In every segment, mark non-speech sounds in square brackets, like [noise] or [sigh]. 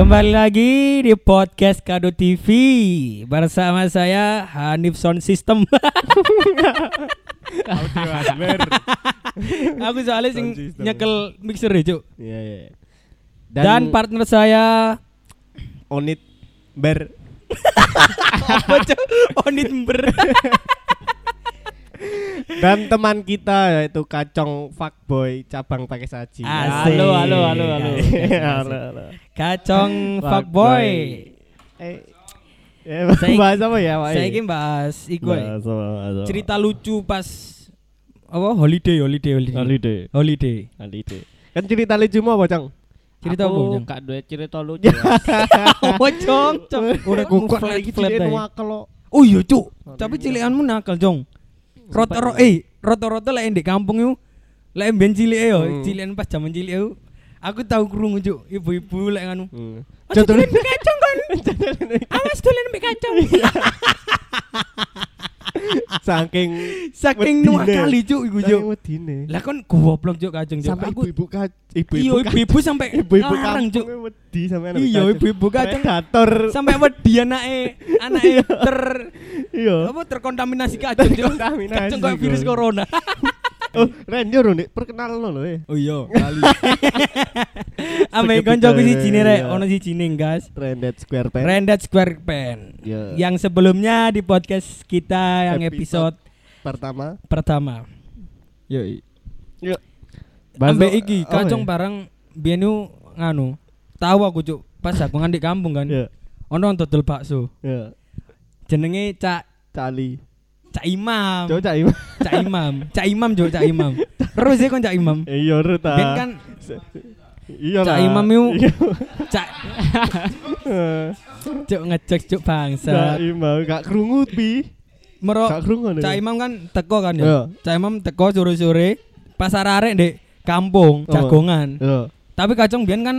Kembali lagi di podcast Kado TV bersama saya Hanif Sound System. [laughs] Aku soalnya sing nyekel mixer ya, Cuk. Iya, iya. Dan, partner saya Onit Ber [laughs] apa, Cuk? Onitber. [laughs] dan teman kita yaitu Kacong Fuckboy cabang pakai saji. Asik. Halo, halo, halo, halo. Halo, halo. Kacong fuckboy. Eh, eh Saya- bahas apa ya, Pak? Saya ingin bahas iku apa, apa. cerita lucu pas apa holiday holiday holiday. holiday. Holiday. Holiday. Kan cerita lucumu apa, Cang? Cerita apa, Aku Jang? gak duwe cerita lucu. Oh, Jong, Jong. Udah Kok flat lagi flat lo. Oh iya cuk, tapi cilikanmu nakal jong. Roto-roto eh roto-roto lek ndek kampung yo lek ben cilik yo, Hmm. cilikan pas zaman cilik yo. Aku tahu krungu cuk, ibu-ibu lek anu. Hmm. Aja dolen mbek kacang kon. [laughs] Awas dolen mbek kacang. [laughs] [laughs] Saking Saking nuwak kali cuk iku cuk. wedine. Lah kon goblok cuk kacang cuk. Sampai ibu-ibu ka iya ibu-ibu ibu-ibu sampai ibu-ibu ngarang cuk. wedi sampean. Iya ibu-ibu kacang Predator. sampai wedi anake anake [laughs] ter Iya. apa terkontaminasi kacang cuk. Kacang kayak virus corona. [laughs] Oh, Ranger nih, perkenalan lo eh. Oh iya, [laughs] kali. Ame Seketika, koncoku siji ne rek, iya. ono siji ning, guys. Trended Square Pen. Rendet Square Pen. Iya. Yang sebelumnya di podcast kita yang episode, pertama. pertama. Yo. Yuk. Ambek iki apa kacang ya? barang bienu nganu. Tahu aku cuk, pas aku ngan di kampung kan. Iya. Ono dodol bakso. Iya. Jenenge Cak Cali. Cak Imam. Coba cak Imam. Cak Imam. Cak Imam cuk, Cak Imam. Terus ya kon Cak Imam. Iya, Ruta. Ben kan Iya Cak. [laughs] Imam. Iya. Cak cuk ngecek cuk Cak bangsa. Imam gak krungu pi. Mero. Cak Imam kan teko kan ya. Iya. Cak Imam teko sore-sore pas arek ndek kampung jagongan. Iya. Tapi kacang biyen kan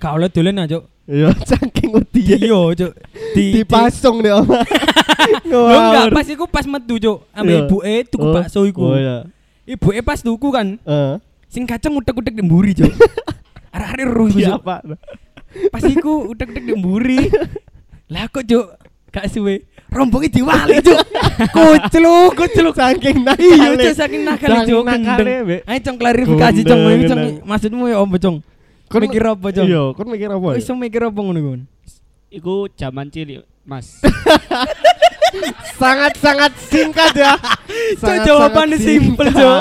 gak oleh dolen aja. Iya, [laughs] saking wedi. Iya, Cuk. Di Dipasung deh, Om. [laughs] Lho enggak, pas iku pas metu, Cuk. Ambek Iya. ibuke tuku Oh. bakso iku. Oh iya. Ibuke pas tuku kan, Eh. sing kacang utek-utek di mburi, Cuk. [laughs] Arek-arek ru iku, Cuk. Pas iku utek-utek di mburi. Lah kok, Cuk, gak suwe. Rombongi diwali, Cuk. Kucluk, kucluk. Saking Iya, nakale. Cuk, saking nakal, Cuk. Mbak. Ayo, Cong, klarifikasi, Cong. Maksudmu ya apa, Cong? Kon- Mikir apa, Cong? Iya, kon mikir apa? ya? Iso mikir apa ngono, Gon? Iku zaman cilik, Mas. [laughs] sangat-sangat singkat ya. [laughs] Sangat-sangat jawabannya simpel, Cok.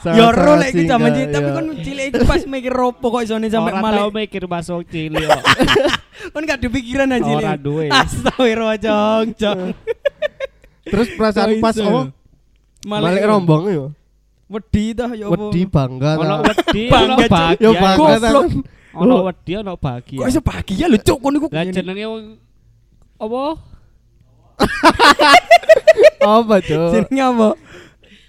singkat. Ya ro lek iki singkat, cilik, tapi iya. kon cilik itu pas mikir opo kok isone Ora malah. tau mikir masuk cilik kok. [laughs] Kon gak kepikiran aja cilik. Ora duwe. Astagfirullah, Cong, Cong. Terus perasaan pas apa? Balik rombong yo. Wedi dah ya apa? Wedi bangga. Ono wedi, Bangga, Cuk. bahagia. Yo bangga. Ono wedi, ono bahagia. Kok iso bahagia lho, Cuk, kon iku. Lah jenenge wong apa? [laughs] Apa tuh? Jenenge apa?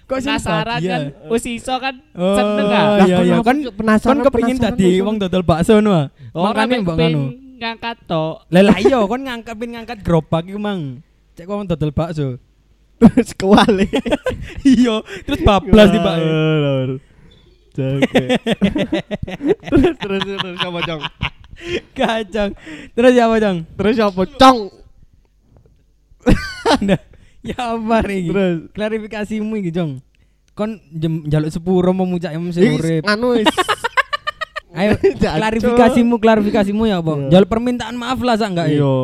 Kok iso Penasaran kan wis iso kan Oh, seneng ah. Lah, iya kon iya kan penasaran, kon kepengin penasaran. wong dodol bakso no. ah. Makane mbok ngono. ngangkat tok. Lah lah iya kon ngangkat pin ngangkat gerobak iku mang. Cek wong dodol bakso. Terus kewali. [laughs] Iya, terus bablas di Pak. Terus terus terus apa Cong? Kacang. Terus ya apa, Cong? Terus apa Cong? Nah, ya apa nih? Terus Klarifikasimu iki, Jong. Kon jem- njaluk sepuro mau mucak em sing Ih, urip. anu wis. [laughs] Ayo [laughs] klarifikasimu, klarifikasimu ya apa? Iya. Njaluk permintaan maaf lah sak enggak ya? Iya.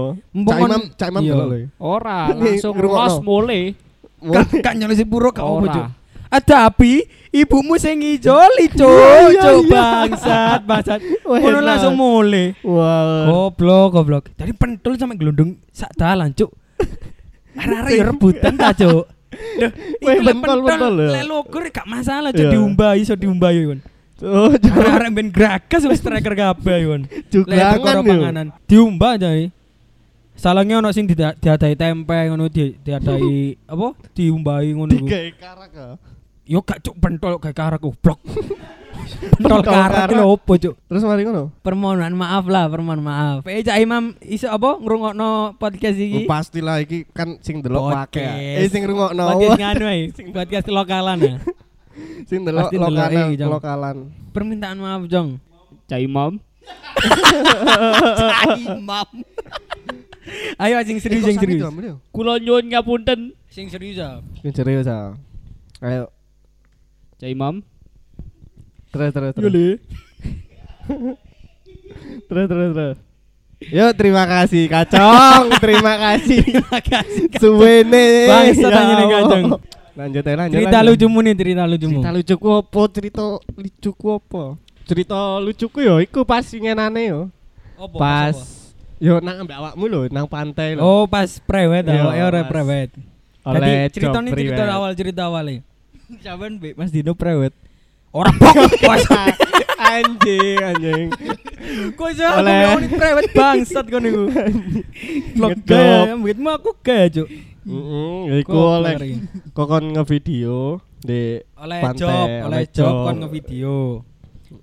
Cak Imam, Cak Imam Iya. Ora, Ini langsung los mulai. Njaluk sepuro kak apa, Ora. Cuk? Ada api, ibumu sing ngijoli, Iya, Cuk. iya, Cuk iya. bangsat, bangsat. [laughs] Ngono langsung mulai. Wah. Goblok, goblok. Tadi pentul sampai gelundung sak dalan, Cuk. Arek-arek ya rebutan ta, Cuk. Duh, pentol, pentol. Lek logur gak masalah, Cuk, diumbahi iso diumbahi, Kon. Oh, Cuk. Arek-arek ben gragas wis striker kabeh, Kon. Lek panganan, diumbah aja. Salahnya ono sing dida- diadai tempe ngono di diadai [laughs] apa? Diumbahi ngono iku. Tiga karak ya. Yo gak cuk pentol kayak karak goblok. [laughs] pentol karak lho opo cuk? Terus mari ngono. Permohonan maaf lah, permohonan maaf. Eh Cak Imam iso apa ngrungokno podcast Oh, iki? pastilah iki kan sing delok wake. Podcast. Eh sing rungokno. Podcast [laughs] nganu ae, podcast lokalan ya. Sing delok lokalan, lokalan. Permintaan maaf, Jong. Cak Imam. Imam. Ayo sing serius sing serius. Kula nyuwun ngapunten. Sing serius ah. Sing serius ah. Ayo, Cak Imam. terus terus terus. [laughs] Terus terus terus. Yo terima kasih Kacong, [laughs] terima kasih. Makasih. Suwene. Bangsat Ya aja nih, Allah. Kacong. Lanjut aja lanjut. Cerita lanjut. lucumu nih, cerita lucumu. Cerita lucuku apa? Cerita lucuku apa? Cerita lucuku yo iku pas ngenane yo. Apa, Pas apa? Yo nang ambek awakmu lho, nang pantai lho. Oh, pas prewed Iya, ah, ya ora pas. prewed. Oleh cerita ini cerita awal cerita awalnya. Jawaban Be, Mas Dino prewed. Orang pokok bos. anjing, anjing. Kok bilang ini prewed bangsat kan [laughs] iku. Vlog gaya, begitu aku gaya, Cuk. Heeh, iku oleh kokon ngevideo di oleh Pantai, job, oleh job kon ngevideo.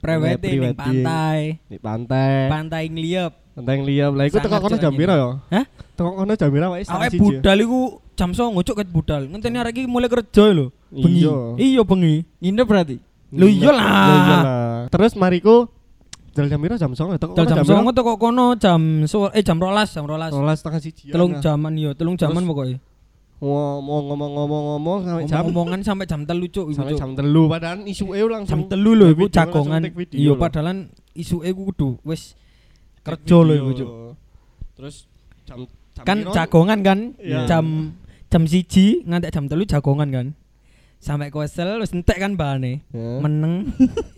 Prewed ning Pre-wedding. pantai. di pantai. Pantai ngliep. Pantai liam. Lah iku teko kono jam piro yo? Hah? Teko kono jam piro wae Awake budal iku jam 09.00 ket budal. Ngenteni arek iki mulai kerja lho. Bengi. Iya. Iya bengi. Nginep berarti. Lho iya lah. Iya. Terus mariku Jam jam piro jam 09.00 teko Jam kono jam 09.00 teko kono jam eh jam 12, jam 12. 12 setengah siji. Telung jaman yo, telung jaman Terus pokoknya. ngomong ngomong ngomong ngomong sampai jam Ngomong-ngomongan sampai jam telu cuk sampai cuk. jam telu padahal isuke langsung Jam telu lho iku Iya lho. padahal isuke iku kudu wis Take kerja lho video. iku cuk. Terus jam, jam Kan piro? jagongan kan Iya. jam jam siji ngantek jam telu jagongan kan. Sampai kesel wis entek kan bahane. Ya. Meneng. [laughs]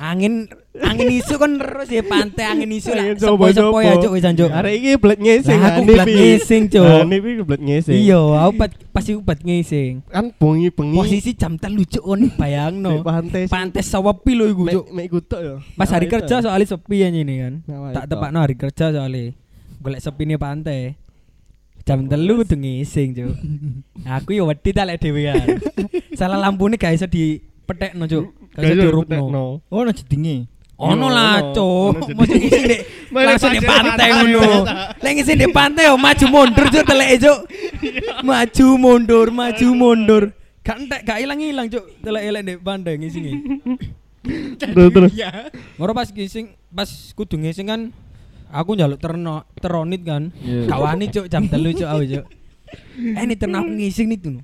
angin angin isu kan terus ya pantai angin isu lah. Sepoi-sepoi coba-coba. ya cuk wis anjuk. Arek iki blet ngising. Lah aku blet iki. ngising cuk. Hanif iki blet ngising. Iya, aku pat, pasti aku bat ngising. Kan bengi-bengi Posisi jam telu cuk on di bayangno. pantai. Pantai sepi lho iku cuk. Mek kutuk ya. Pas hari Nah, kerja soalnya sepi aja ini kan. Nah, Tak itu. tepak hari kerja soalnya. Golek sepi nih pantai. Jam telu kudu ngising cuk. Aku ya wedi tak lek dhewe kan. [laughs] Salah lampune gak iso dipetekno cuk. Gak iso dirupno. Oh, no jedinge. Ono Iya, lah cuk. Mau ngising dek Mau langsung di pantai ngono. Lek ngising di pantai yo maju mundur cuk teleke cuk. Maju mundur, maju mundur. Gak entek, gak ilang-ilang cuk. Telek-elek di pantai ngisingi. [laughs] Terus terus. Moro pas ngising, pas kudu ngising kan aku njaluk terno teronit kan. Iya. Gak wani cuk jam 3 cuk aku cuk. [laughs] Eh ini terno aku ngising nih tuh.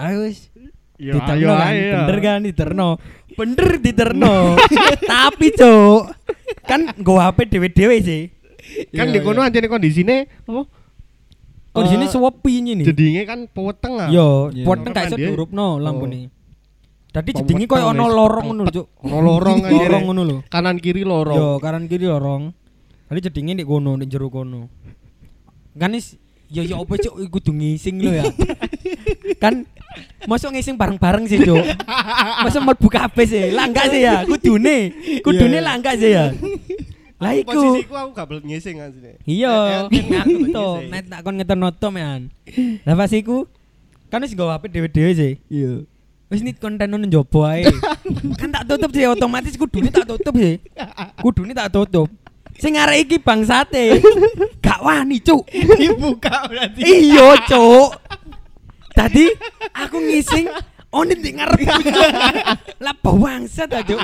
Ayo wis diterno ayo kan, ayo. bener kan diterno. Bener diterno. [laughs] Tapi cuk, kan gua HP dewe-dewe sih. Kan Iya, di kono anjene kondisine apa? Oh di sini Eh, sepi ini. Jedinge kan peweteng ah. Yo, Iya. poteng gak iso diurupno lampune. Dadi Peweteng jedinge koyo ono lorong ngono lho, Cuk. Ono lorong aja. Lorong ngono lho. Kanan kiri lorong. Yo, kanan kiri lorong. Tadi jedinge di kono, di jero kono. Kan is yo yo apa cuk kudu ngising lho ya. [laughs] kan Masuk ngising bareng-bareng sih, Cuk. Masa mau buka HP sih? Lah enggak sih ya, kudune. Kudune lah enggak sih ya. Lah iku. Posisiku aku gak belet ngising kan sini. Iya, aku to, ngising. net tak kon ngeternoto men. Lah pas iku kan wis nggawa HP dhewe-dhewe sih. Iya. Wis nit konten nang njaba ae. kan tak tutup sih otomatis kudune tak tutup sih. Kudune tak tutup. Sing arek iki bangsate. Gak wani, Cuk. Dibuka berarti. Iya, Cuk. Tadi aku ngising oni di ngarep. [laughs] Lah bangsat aja.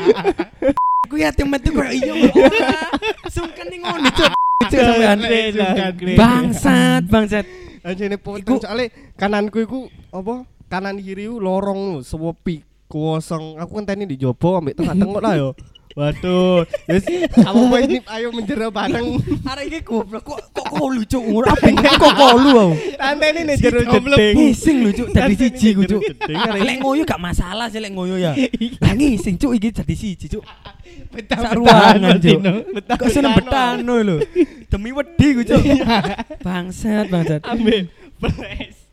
Aku ya metu koyo iya ora. Sungkan ning ngono, Cuk. Cuk sampean. Bangsat, bangsat. Anjene potong Iku- soalnya kananku iku apa? Kanan kiri lorong sepi kosong. Aku kan tadi di jopo ambek tengah-tengah lah yo. Waduh, wis kamu ini ayo menjero bareng. Arek iki goblok kok kok kok lucu umur apa ini kok kolu aku. Tante ini jero Goblok jeding. ngising lucu dadi siji ku cuk. Lek ngoyo gak masalah sih lek ngoyo ya. Lah ngising cuk iki dadi siji cuk. Betah- ruangan betah, cuk. Betah- Kok seneng betano lho. Demi wedi ku cuk. Bangsat bangsat. Ambil. Pres.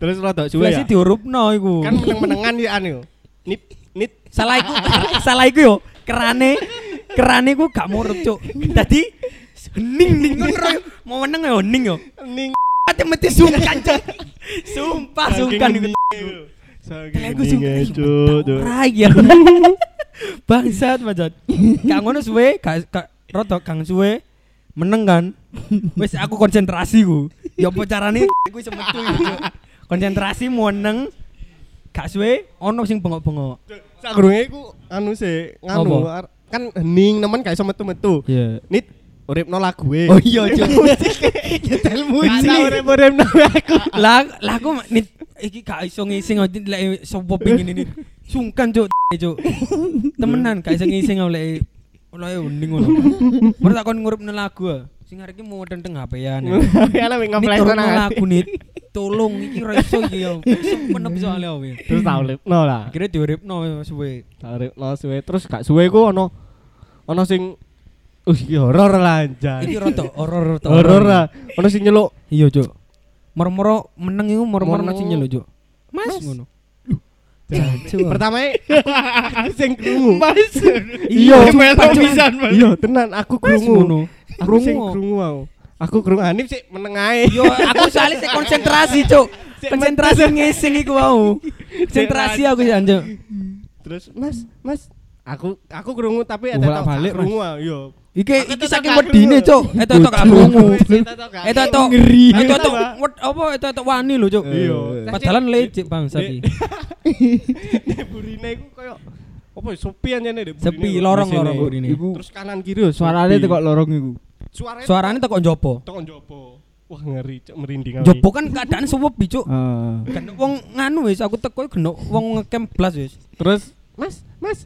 Terus rada suwe ya. sih diurupno iku. Kan meneng-menengan ya anu. Nip nip Salah iku salah iku yo kerane kerane ku gak murup cuk. Dadi hening ning. Mau meneng yo hening yo. ning Ate mati sungkan cuk. Sumpah sungkan iku. Saking Aku sungkan. Cuk, ya. Bangsat macet. Gak ngono suwe, gak rada kang suwe meneng kan. Wis aku konsentrasi ku. Ya apa carane iku iso metu iku, Cuk. Konsentrasi meneng. Gak suwe ono sing bengok-bengok. Sakurunge iku anu sih nganu Apa? ar- kan hening nemen gak iso metu-metu. Iya. Nit uripno lagu e. Oh iya, [laughs] Cuk. Nyetel musik. Ana urip-uripno aku. Lah, lah aku nit iki gak iso ngising lek lek sapa pingin ini. Sungkan, Cuk. [laughs] Cuk. Temenan gak iso ngising lek oleh uning ngono. Tak kon ngurupne lagu. Sing arek iki mau tenteng HP-an. Ya ngeplay turun nang lagu nih. Tolong iki ra iso iki ya. Semenep soalnya aku. Terus tak uripno lah. Akhirnya diuripno suwe. Tak uripno suwe terus gak suwe ku ono ono sing Uh, iki horor lah anjay. Iki rada horor [laughs] rada Horor lah. Ono sing nyeluk Iya, Cuk. Moro-moro meneng iku moro-moro Moro- nasi nyelo, Cuk. Mas ngono. Pertama aku [laughs] sing krungu. Mas. Iya, Mas. Iya, tenan aku krungu. Krungu. krungu aku. Aku krungu Hanif sih meneng ae. Yo, aku soalnya sik konsentrasi, Cuk. Konsentrasi ngising iku mau. Konsentrasi aku sih anjuk. Terus Mas, Mas, aku aku krungu tapi ada bolak-balik, Mas. krungu iya. Iki Aku iki saking wedine. Cuk. Eta tok gak krungu. Eta tok Ngeri. Eta tok wed- apa eta tok wani lho, Cuk. Iya. Padahal lecek iki. [laughs] Nek burine iku koyo apa ya, sepi anjene dek burine. Sepi kok. sini. burine. Iku Terus kanan kiri yo suarane sepi. tekok lorong iku. Suarane Suarane teko njopo. tekok njopo. Wah ngeri cuk merinding aku. Njopo kan keadaan suwepi, Cuk. Heeh. Kan wong nganu wis aku teko geno wong ngecamp blas wis. Terus Mas, Mas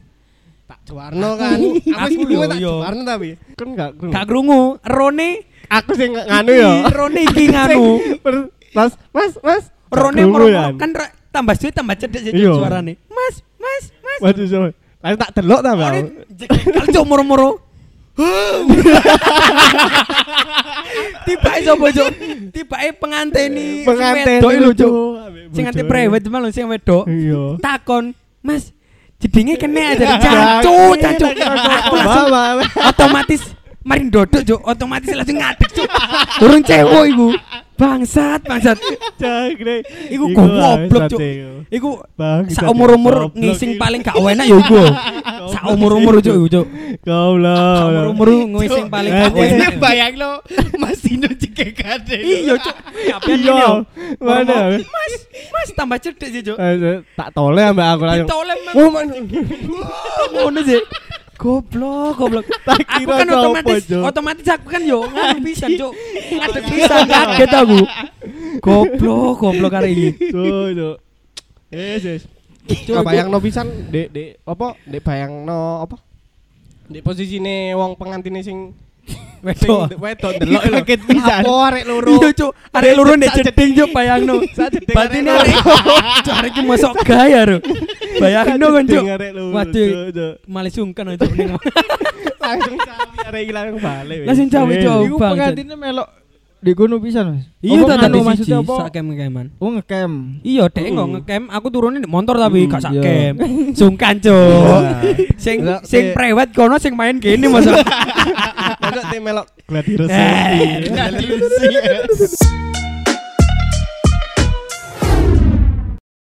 tak juarno kan. [laughs] Aku- yo, tak yo. juarno tapi kan gak krungu. Gak krungu. Rone Aku sing nganu yo. Rone iki nganu. Terus, Mas, Mas, Mas. Rone moro kan ra- tambah suwe tambah cedek sih Iya. suarane. Mas, Mas, Mas. Waduh, so. Lalu tak delok ta, Bang. Rone jekal [laughs] cuk moro-moro. [laughs] Tiba sapa cuk? Tibae penganteni Pengantin wedok lho cuk. Sing nganti prewed malah sing wedok. Iya. Takon, Mas, jedinge kene aja cacu, [laughs] cacu. Aku langsung otomatis maring dodok cuk, otomatis langsung ngadeg cuk. Durung cewek iku. Bangsat, bangsat. [laughs] Jagre. Iku goblok cuk. Iku sak umur-umur ngising paling gak [laughs] enak ya iku. Sak umur-umur cuk iku cuk. Goblok. Sak umur-umur ngising paling gak enak. Bayang lo Mas Dino cekek kade. Iya cuk. Iya. Mana? Mas, Mas tambah cedek sih cuk. Eh, Tak tole ambek aku langsung. Ditolem Oh, [laughs] ngono sih. Goblok, goblok. [laughs] Tak Aku kira kan sopo, otomatis, Cuk. otomatis aku kan yo nganu pisan, Cuk. Ngadeg pisan kaget aku. Goblok, goblok hari ini. Tuh, tuh. Yes, yes. Cuk, bayangno pisan dek dek apa? Dek bayangno apa? Dek posisine wong pengantine sing sing Wedok. wedok delok lho. Kaget pisan. Apa arek loro? Iya, Cuk. Arek loro ndek jeding, Cuk, bayangno. [laughs] Berarti ini arek arek iki masuk gaya, Ro. Bayangno kan, Cuk. Waduh. Malah sungkan aja ning. [laughs] Langsung cawi arek balik. Langsung cawi. Iku pengantine melok di kono pisan, Mas. Iya, tak tadi maksudnya siji apa? sak kem-keman. Oh ngecam. Iya, dek Mm. nggak ngecamp, aku turunin di motor tapi gak sak iya. Sungkan, Cuk. Sing Lah, sing eh. prewed kono sing main gini masa. [laughs] Masa tim melok gladi Eh.